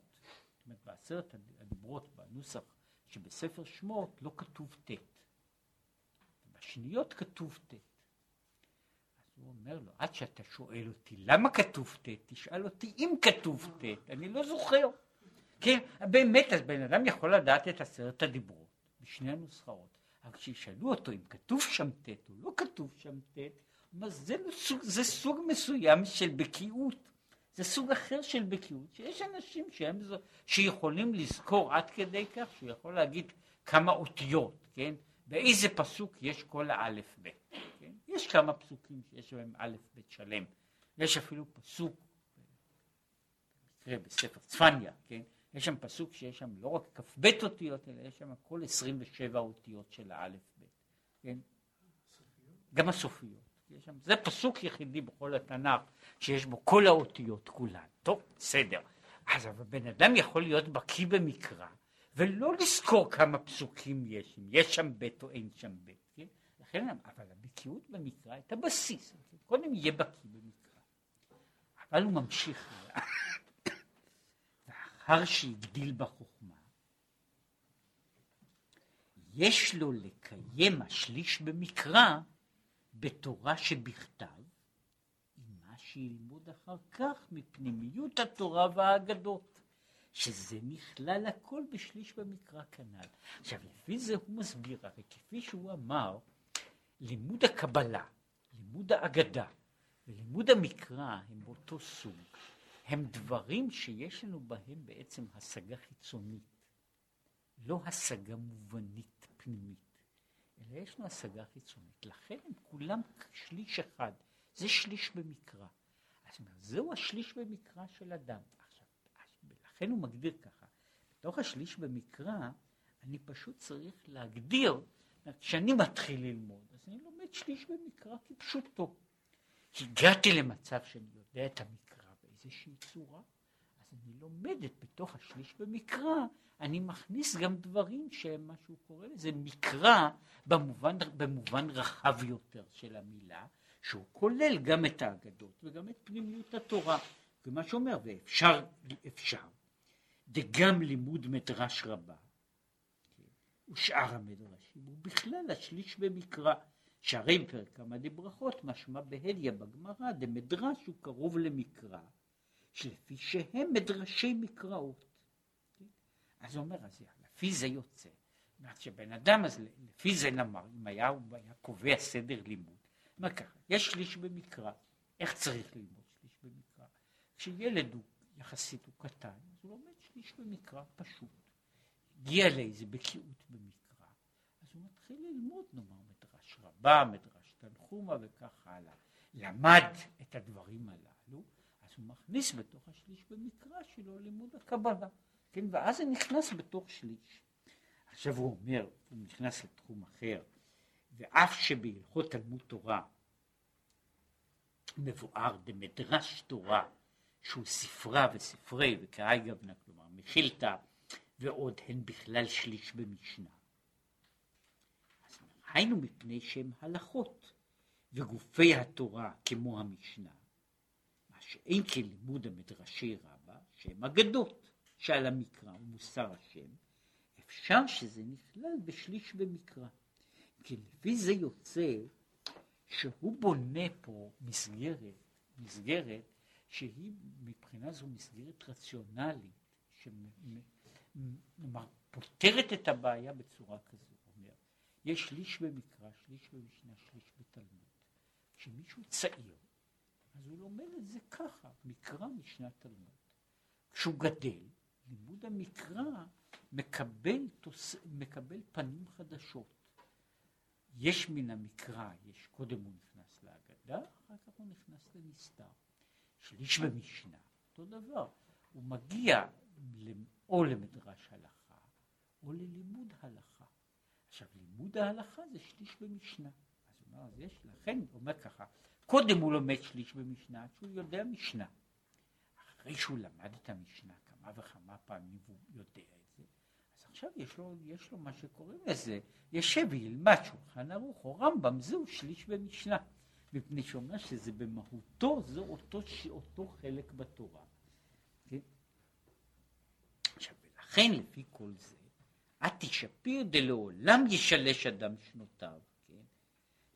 אומרת בעשרת הדיברות, בנוסח שבספר שמות, לא כתוב ט', בשניות כתוב ט'. אז הוא אומר לו, עד שאתה שואל אותי למה כתוב ט', תשאל אותי אם כתוב ט', אני לא זוכר. כן, באמת, אז בן אדם יכול לדעת את עשרת הדיברות בשני הנוסחאות, אבל כשישאלו אותו אם כתוב שם ט' או לא כתוב שם ט', זה, סוג, זה סוג מסוים של בקיאות. זה סוג אחר של בקיאות, שיש אנשים שהם זו, שיכולים לזכור עד כדי כך שהוא יכול להגיד כמה אותיות, כן? באיזה פסוק יש כל האלף בית. כן? יש כמה פסוקים שיש בהם אלף בית שלם. יש אפילו פסוק, במקרה בספר צפניה, כן? יש שם פסוק שיש שם לא רק כ"ב אותיות, אלא יש שם כל 27 אותיות של האלף בית. כן? גם הסופיות. שם, זה פסוק יחידי בכל התנ"ך שיש בו כל האותיות כולן. טוב, בסדר. אז הבן אדם יכול להיות בקיא במקרא ולא לזכור כמה פסוקים יש, אם יש שם בית או אין שם בית. כן? לכן, אבל הבקיאות במקרא, את הבסיס? קודם יהיה בקיא במקרא. אבל הוא ממשיך. לאחר שהגדיל בחוכמה, יש לו לקיים השליש במקרא בתורה שבכתב, עם מה שילמוד אחר כך מפנימיות התורה והאגדות, שזה נכלל הכל בשליש במקרא כנ"ל. עכשיו, לפי זה הוא מסביר, הרי כפי שהוא אמר, לימוד הקבלה, לימוד האגדה ולימוד המקרא הם באותו סוג. הם דברים שיש לנו בהם בעצם השגה חיצונית, לא השגה מובנית פנימית. אלא יש לנו השגה חיצונית. לכן הם כולם שליש אחד, זה שליש במקרא. אז זהו השליש במקרא של אדם. עכשיו, לכן הוא מגדיר ככה, בתוך השליש במקרא, אני פשוט צריך להגדיר, כשאני מתחיל ללמוד, אז אני לומד שליש במקרא כפשוטו. הגעתי למצב שאני יודע את המקרא באיזושהי צורה, אני לומדת בתוך השליש במקרא אני מכניס גם דברים שהם מה שהוא קורא לזה מקרא במובן, במובן רחב יותר של המילה, שהוא כולל גם את האגדות וגם את פנימיות התורה. ומה שאומר, ואפשר, אפשר, דגם לימוד מדרש רבה, ושאר המדרשים, ובכלל השליש במקרא, שהרי בפרק כמה דברכות משמע בהליה בגמרא, דמדרש הוא קרוב למקרא, שלפי שהם מדרשי מקראות. אז הוא אומר, אז לפי זה יוצא. זאת שבן אדם, אז לפי זה נאמר, אם היה, הוא היה קובע סדר לימוד, אומר ככה, יש שליש במקרא, איך צריך ללמוד שליש במקרא? כשילד הוא יחסית הוא קטן, אז הוא לומד שליש במקרא פשוט. הגיע לאיזה בקיאות במקרא, אז הוא מתחיל ללמוד, נאמר, מדרש רבה, מדרש תנחומה וכך הלאה. למד את הדברים הללו, הוא מכניס בתוך השליש במקרא שלו לימוד הקבלה. כן, ואז זה נכנס בתוך שליש. עכשיו הוא אומר, הוא נכנס לתחום אחר, ואף שבהלכות תלמוד תורה מבואר במדרש תורה, שהוא ספרה וספרי וקראי גבנה, כלומר מכילתא, ועוד הן בכלל שליש במשנה. אז היינו מפני שהם הלכות, וגופי התורה כמו המשנה, שאין כלימוד המדרשי רבה, שהם אגדות. שעל המקרא הוא מוסר השם, אפשר שזה נכלל בשליש במקרא. כי לפי זה יוצא שהוא בונה פה מסגרת, מסגרת שהיא מבחינה זו מסגרת רציונלית, שנאמר, פותרת את הבעיה בצורה כזו. אומר, יש שליש במקרא, שליש במשנה, שליש בתלמוד. כשמישהו צעיר, אז הוא לומד את זה ככה, מקרא משנה תלמוד. כשהוא גדל, לימוד המקרא מקבל, תוס... מקבל פנים חדשות. יש מן המקרא, יש קודם הוא נכנס להגדה, אחר כך הוא נכנס לנסתר. שליש במשנה, אותו דבר. הוא מגיע או למדרש הלכה או ללימוד הלכה. עכשיו לימוד ההלכה זה שליש במשנה. אז הוא אומר, אז יש, לכן הוא אומר ככה, קודם הוא לומד שליש במשנה, שהוא יודע משנה. אחרי שהוא למד את המשנה, כמה וכמה פעמים והוא יודע את זה, אז עכשיו יש לו, יש לו מה שקוראים לזה, ישב וילמד שולחן ערוך או רמב"ם, זהו שליש במשנה. מפני שאומר שזה במהותו, זה אותו, אותו חלק בתורה. כן? עכשיו, ולכן לפי כל זה, אתי שפיר דלעולם ישלש אדם שנותיו,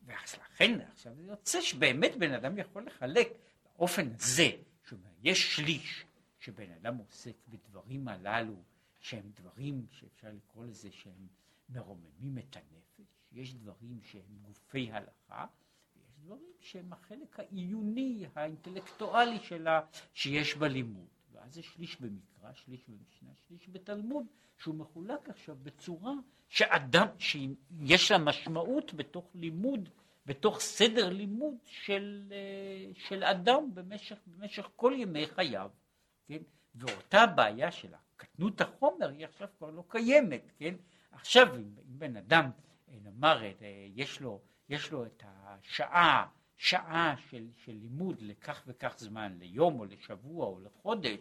ואז לכן עכשיו זה יוצא שבאמת בן אדם יכול לחלק באופן הזה, יש שליש שבן אדם עוסק בדברים הללו, שהם דברים שאפשר לקרוא לזה שהם מרוממים את הנפש, יש דברים שהם גופי הלכה, ויש דברים שהם החלק העיוני, האינטלקטואלי שלה, שיש בלימוד. ואז זה שליש במקרא, שליש במשנה, שליש בתלמוד, שהוא מחולק עכשיו בצורה שאדם, שיש לה משמעות בתוך לימוד, בתוך סדר לימוד של, אה, של אדם במשך, במשך כל ימי חייו, כן? ואותה בעיה של קטנות החומר היא עכשיו כבר לא קיימת, כן? עכשיו אם, אם בן אדם, אה, נאמר, אה, יש לו, יש לו את השעה, שעה של, של לימוד לכך וכך זמן, ליום או לשבוע או לחודש,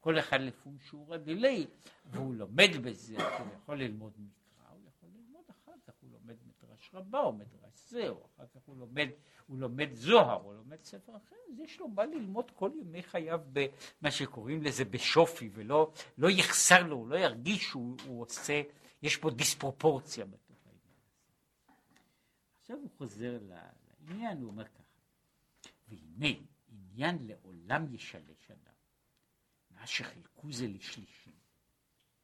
כל אחד לפי שיעור הדיליי, והוא לומד בזה, הוא יכול ללמוד מקרא, הוא יכול ללמוד אחר כך, הוא לומד מדרש רבה או מדרש זה, או אחר כך הוא לומד, הוא לומד זוהר, או לומד ספר אחר, אז יש לו מה ללמוד כל ימי חייו במה שקוראים לזה בשופי, ולא לא יחסר לו, הוא לא ירגיש שהוא עושה, יש פה דיספרופורציה בתוך העניין עכשיו הוא חוזר לעניין, הוא אומר ככה, והנה עניין לעולם ישלש אדם. מה שחילקו זה לשלישים.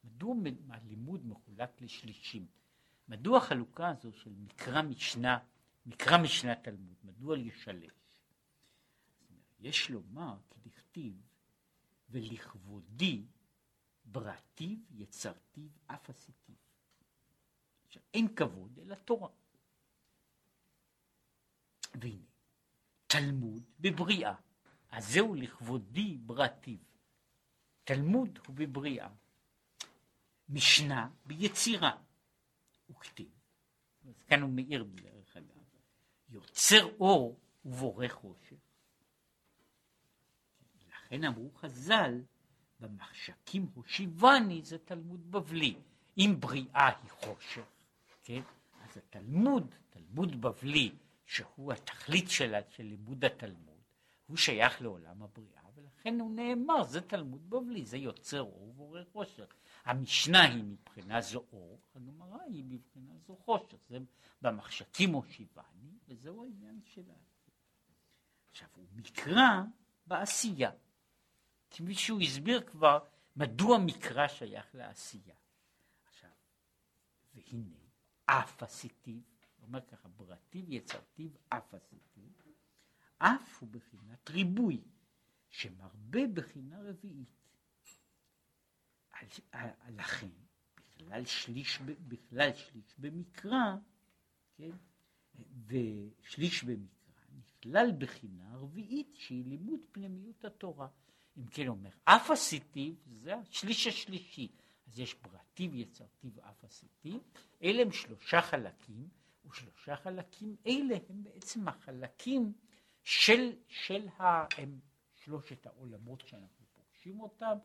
מדוע הלימוד מחולק לשלישים? מדוע החלוקה הזו של מקרא משנה, מקרא משנה תלמוד, מדוע לשלש? יש לומר כדכתיב ולכבודי בראתיו יצרתיו אף עשיתיו. עכשיו אין כבוד אלא תורה. והנה, תלמוד בבריאה, אז זהו לכבודי בראתיו. תלמוד הוא בבריאה, משנה ביצירה, וכתיב. אז כאן הוא מאיר בדרך אגב, יוצר אור ובורא חושך. לכן אמרו חז"ל, במחשכים הושיבני זה תלמוד בבלי. אם בריאה היא חושך, כן? אז התלמוד, תלמוד בבלי, שהוא התכלית שלה, של לימוד התלמוד, הוא שייך לעולם הבריאה. לכן הוא נאמר, זה תלמוד בבלי, זה יוצר אור ובורא חושך. המשנה היא מבחינה זו אור, הגמרא היא מבחינה זו חושך. זה במחשכים הושיבני, וזהו העניין שלה. עכשיו, הוא מקרא בעשייה. כפי שהוא הסביר כבר, מדוע מקרא שייך לעשייה. עכשיו, והנה, אף עשיתיו, הוא אומר ככה, ברטיב יצרתיו אף עשיתיו, אף הוא בחינת ריבוי. שמרבה בחינה רביעית. לכן, בכלל שליש, בכלל שליש במקרא, כן, ושליש במקרא, נכלל בחינה רביעית שהיא לימוד פנימיות התורה. אם כן אומר, אף עשיתיו, זה השליש השלישי. אז יש פרטיב יצרתיו אף עשיתיו, אלה הם שלושה חלקים, ושלושה חלקים אלה הם בעצם החלקים של, של ה... הם שלושת העולמות שאנחנו פוגשים אותם,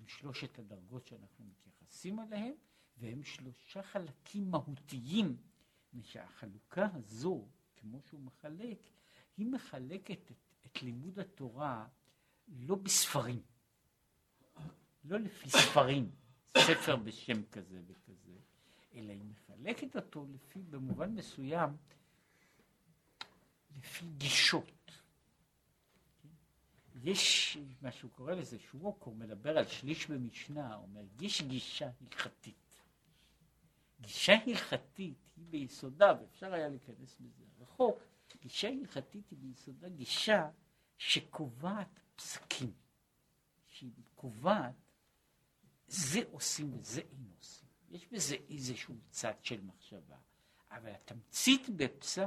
הם שלושת הדרגות שאנחנו מתייחסים אליהם, והם שלושה חלקים מהותיים, שהחלוקה הזו, כמו שהוא מחלק, היא מחלקת את, את לימוד התורה לא בספרים, לא לפי ספרים, ספר בשם כזה וכזה, אלא היא מחלקת אותו לפי, במובן מסוים, לפי גישות. יש מה שהוא קורא לזה, שווקו מדבר על שליש במשנה, הוא אומר, יש גישה הלכתית. גישה הלכתית היא ביסודה, ואפשר היה להיכנס בזה רחוק, גישה הלכתית היא ביסודה גישה שקובעת פסקים, שהיא קובעת זה עושים וזה אין עושים. יש בזה איזשהו צד של מחשבה, אבל התמצית בפסק,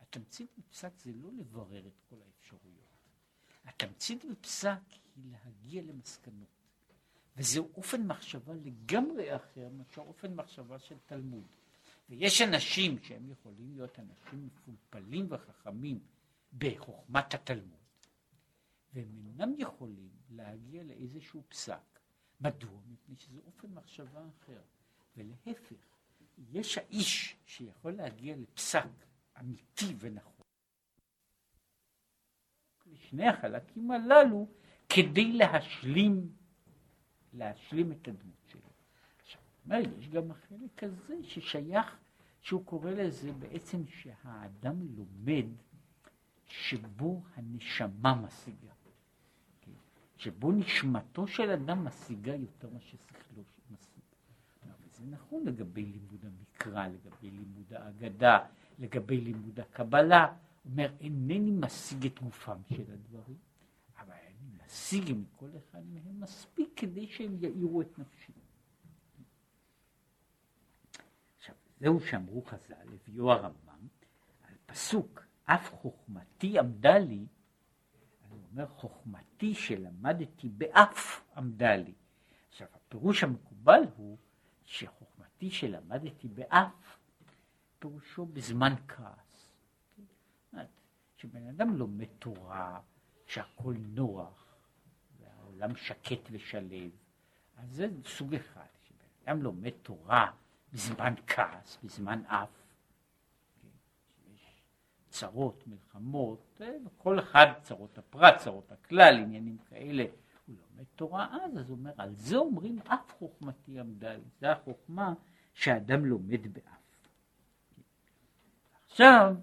התמצית בפסק זה לא לברר את כל האפשרויות. התמצית בפסק היא להגיע למסקנות, וזהו אופן מחשבה לגמרי אחר מאשר אופן מחשבה של תלמוד. ויש אנשים שהם יכולים להיות אנשים מפולפלים וחכמים בחוכמת התלמוד, והם אינם יכולים להגיע לאיזשהו פסק. מדוע? מפני שזה אופן מחשבה אחר. ולהפך, יש האיש שיכול להגיע לפסק אמיתי ונכון. לשני החלקים הללו כדי להשלים, להשלים את הדמות שלו. עכשיו, אומר, יש גם החלק הזה ששייך, שהוא קורא לזה בעצם שהאדם לומד שבו הנשמה משיגה. שבו נשמתו של אדם משיגה יותר מאשר שכלו משיג. וזה נכון לגבי לימוד המקרא, לגבי לימוד האגדה, לגבי לימוד הקבלה. אומר, אינני משיג את גופם של הדברים, אבל אני משיג מכל אחד מהם מספיק כדי שהם יאירו את נפשי. עכשיו, זהו שאמרו חז"ל, הביאו הרמב"ם, על פסוק, אף חוכמתי עמדה לי, אני אומר, חוכמתי שלמדתי באף עמדה לי. עכשיו, הפירוש המקובל הוא שחוכמתי שלמדתי באף, פירושו בזמן כעס. שבן אדם לומד תורה, שהכל נוח, והעולם שקט ושלב, אז זה סוג אחד, שבן אדם לומד תורה בזמן כעס, בזמן אף, שיש צרות, מלחמות, וכל אחד, צרות הפרט, צרות הכלל, עניינים כאלה, הוא לומד תורה אז, אז הוא אומר, על זה אומרים אף חוכמתי עמדה לי, זה החוכמה שאדם לומד באף. עכשיו,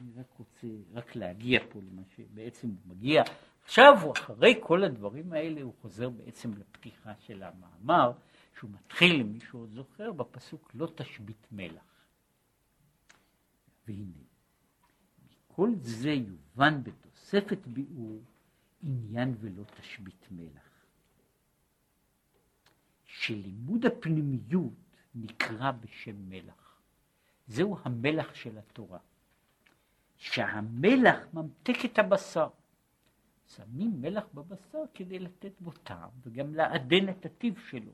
אני רק רוצה רק להגיע פה למה שבעצם הוא מגיע. עכשיו הוא אחרי כל הדברים האלה הוא חוזר בעצם לפתיחה של המאמר, שהוא מתחיל, למי שעוד זוכר, בפסוק לא תשבית מלח. והנה, כל זה יובן בתוספת ביאור עניין ולא תשבית מלח. שלימוד הפנימיות נקרא בשם מלח. זהו המלח של התורה. שהמלח ממתק את הבשר. שמים מלח בבשר כדי לתת בו טעם וגם לעדן את הטיב שלו.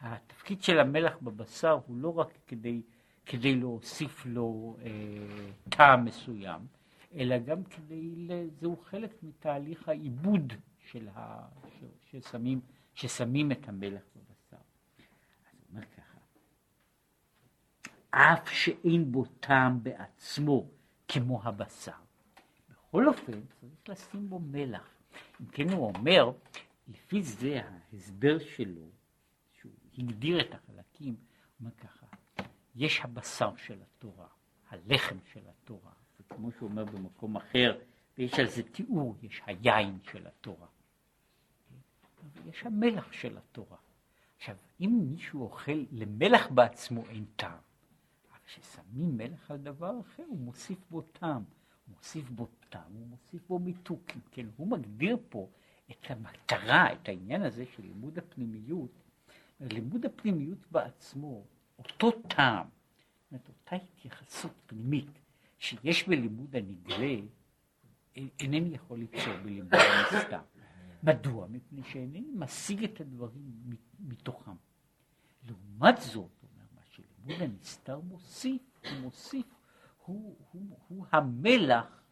התפקיד של המלח בבשר הוא לא רק כדי, כדי להוסיף לו אה, טעם מסוים, אלא גם כדי, זהו חלק מתהליך העיבוד של ה, ש, ששמים, ששמים את המלח בבשר. אז הוא אומר ככה, אף שאין בו טעם בעצמו, כמו הבשר. בכל אופן, צריך לשים בו מלח. אם כן הוא אומר, לפי זה ההסבר שלו, שהוא הגדיר את החלקים, הוא אומר ככה, יש הבשר של התורה, הלחם של התורה, וכמו שהוא אומר במקום אחר, ויש על זה תיאור, יש היין של התורה. יש המלח של התורה. עכשיו, אם מישהו אוכל, למלח בעצמו אין טעם. כששמים מלח על דבר אחר, הוא מוסיף בו טעם. הוא מוסיף בו טעם, הוא מוסיף בו מיתוק. כן, הוא מגדיר פה את המטרה, את העניין הזה של לימוד הפנימיות. לימוד הפנימיות בעצמו, אותו טעם, זאת אומרת, אותה התייחסות פנימית שיש בלימוד הנגלה, אינני יכול ליצור בלימוד הנסתר. מדוע? מפני שאינני משיג את הדברים מתוכם. לעומת זאת, לימוד הנסתר מוסיף, הוא מוסיף, הוא, הוא, הוא המלח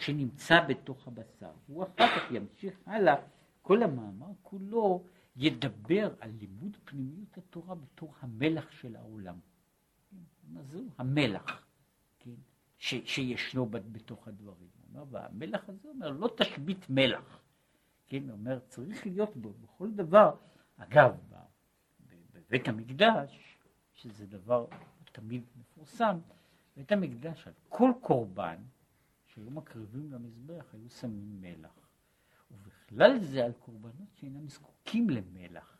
שנמצא בתוך הבשר. הוא אחר כך ימשיך הלאה, כל המאמר כולו ידבר על לימוד פנימיות התורה בתור המלח של העולם. מה זהו? המלח, כן? ש, שישנו בתוך הדברים. אומר, והמלח הזה אומר, לא תשבית מלח. כן, אומר, צריך להיות בו, בכל דבר. אגב, בבית המקדש, שזה דבר תמיד מפורסם, בית המקדש על כל קורבן שהיו מקריבים למזבח היו שמים מלח. ובכלל זה על קורבנות שאינם זקוקים למלח.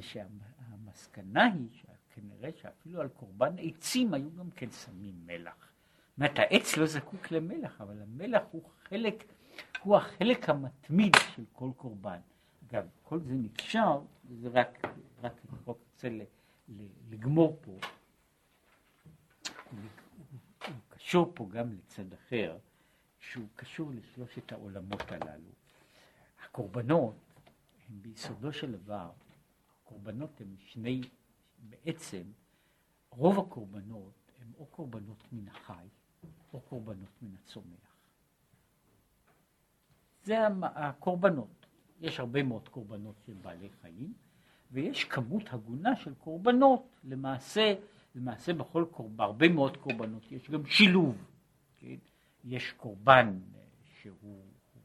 שהמסקנה היא שכנראה שאפילו על קורבן עצים היו גם כן שמים מלח. זאת אומרת, העץ לא זקוק למלח, אבל המלח הוא חלק, הוא החלק המתמיד של כל קורבן. אגב, כל זה נקשר, זה רק, רק אני רוצה לגמור פה, הוא קשור פה גם לצד אחר, שהוא קשור לשלושת העולמות הללו. הקורבנות הם ביסודו של דבר, הקורבנות הם שני, בעצם רוב הקורבנות הם או קורבנות מן החי או קורבנות מן הצומח. זה הקורבנות. יש הרבה מאוד קורבנות של בעלי חיים, ויש כמות הגונה של קורבנות, למעשה, למעשה בכל קורבן, בהרבה מאוד קורבנות יש גם שילוב, כן? יש קורבן אה, שהוא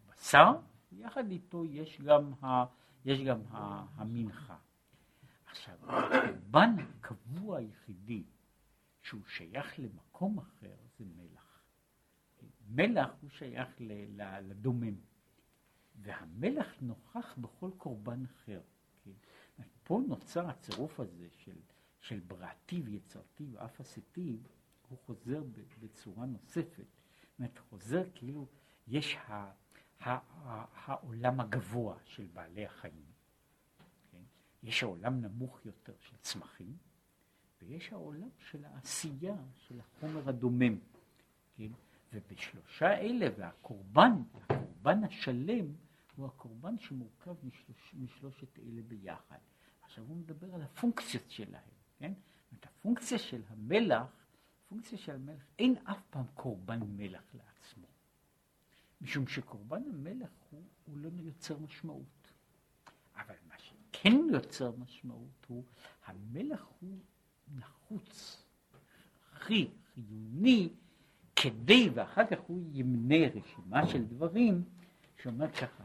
בשר, יחד איתו יש גם, ה, יש גם ה, המנחה. עכשיו, הקורבן הקבוע היחידי שהוא שייך למקום אחר זה מלח. מלח הוא שייך לדומם, והמלח נוכח בכל קורבן אחר. פה נוצר הצירוף הזה של, של בראתי ויצרתי ואף עשיתי, הוא חוזר בצורה נוספת, זאת אומרת, חוזר כאילו, יש ה, ה, ה, העולם הגבוה של בעלי החיים, כן? יש העולם נמוך יותר של צמחים, ויש העולם של העשייה, של החומר הדומם, כן? ובשלושה אלה, והקורבן, הקורבן השלם, הוא הקורבן שמורכב משלוש, משלושת אלה ביחד. עכשיו הוא מדבר על הפונקציות שלהם, כן? את הפונקציה של המלח, הפונקציה של המלח, אין אף פעם קורבן מלח לעצמו. משום שקורבן המלח הוא, הוא לא יוצר משמעות. אבל מה שכן יוצר משמעות הוא, המלח הוא נחוץ, הכי חיוני, כדי, ואחר כך הוא ימנה רשימה של דברים, שאומר ככה,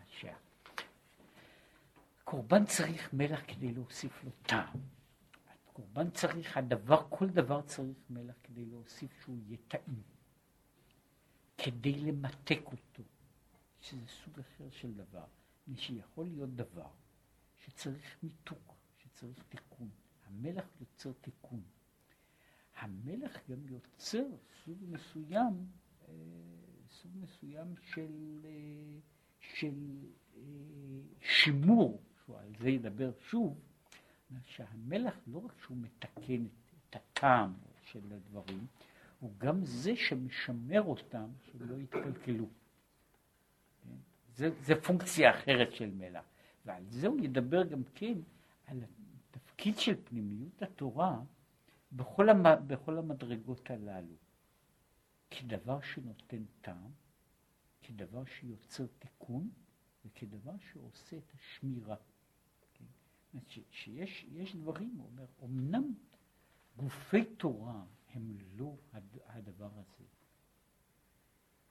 שהקורבן צריך מלח כדי להוסיף לו טעם. הקורבן צריך, הדבר, כל דבר צריך מלח כדי להוסיף שהוא יהיה טעים. כדי למתק אותו, שזה סוג אחר של דבר. שיכול להיות דבר שצריך מיתוק, שצריך תיקון. המלח יוצר תיקון. המלח גם יוצר סוג מסוים, אה, סוג מסוים של, אה, של אה, שימור, שעל זה ידבר שוב, שהמלח לא רק שהוא מתקן את הטעם של הדברים, הוא גם זה שמשמר אותם שלא יתקלקלו. כן? זה, זה פונקציה אחרת של מלח. ועל זה הוא ידבר גם כן על התפקיד של פנימיות התורה בכל, המ, בכל המדרגות הללו. כדבר שנותן טעם, כדבר שיוצר תיקון וכדבר שעושה את השמירה. כן? שיש דברים, הוא אומר, אמנם גופי תורה הם לא הד, הדבר הזה,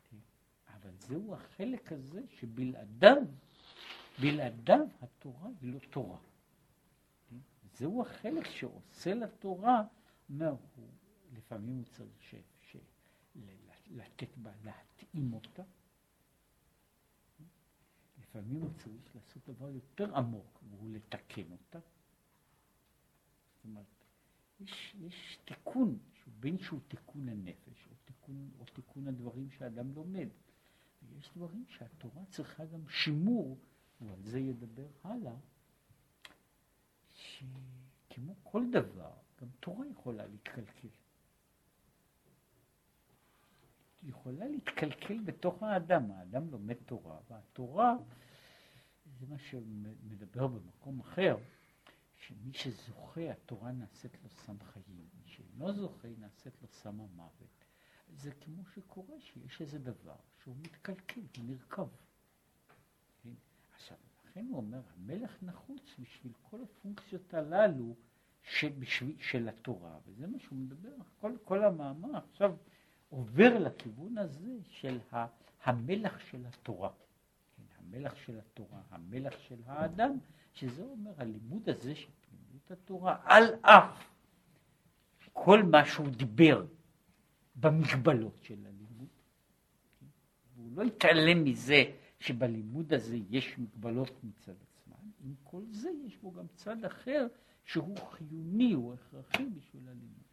כן? אבל זהו החלק הזה שבלעדיו, בלעדיו התורה היא לא תורה. כן? זהו החלק שעושה לתורה אומר, לפעמים הוא צריך ש, ש, לתת בה, להתאים אותה. לפעמים הוא צריך לעשות דבר יותר עמוק, והוא לתקן אותה. זאת אומרת, יש, יש תיקון, בין שהוא תיקון הנפש, או תיקון, או תיקון הדברים שאדם לומד. ויש דברים שהתורה צריכה גם שימור, ועל זה ידבר הלאה, שכמו כל דבר, גם תורה יכולה להתקלקל. יכולה להתקלקל בתוך האדם, האדם לומד תורה, והתורה, זה מה שמדבר במקום אחר, שמי שזוכה, התורה נעשית לו סם חיים, מי שאינו זוכה, נעשית לו סם המוות. זה כמו שקורה שיש איזה דבר שהוא מתקלקל, הוא נרקב. כן? עכשיו, לכן הוא אומר, המלך נחוץ בשביל כל הפונקציות הללו שבשביל, של התורה, וזה מה שהוא מדבר, כל, כל המאמר עכשיו עובר לכיוון הזה של המלח של התורה. כן, המלח של התורה, המלח של האדם, שזה אומר הלימוד הזה של פנימיות התורה, על אף כל מה שהוא דיבר במגבלות של הלימוד. כן, והוא לא התעלם מזה שבלימוד הזה יש מגבלות מצד עצמן, עם כל זה יש בו גם צד אחר שהוא חיוני, הוא הכרחי בשביל הלימוד.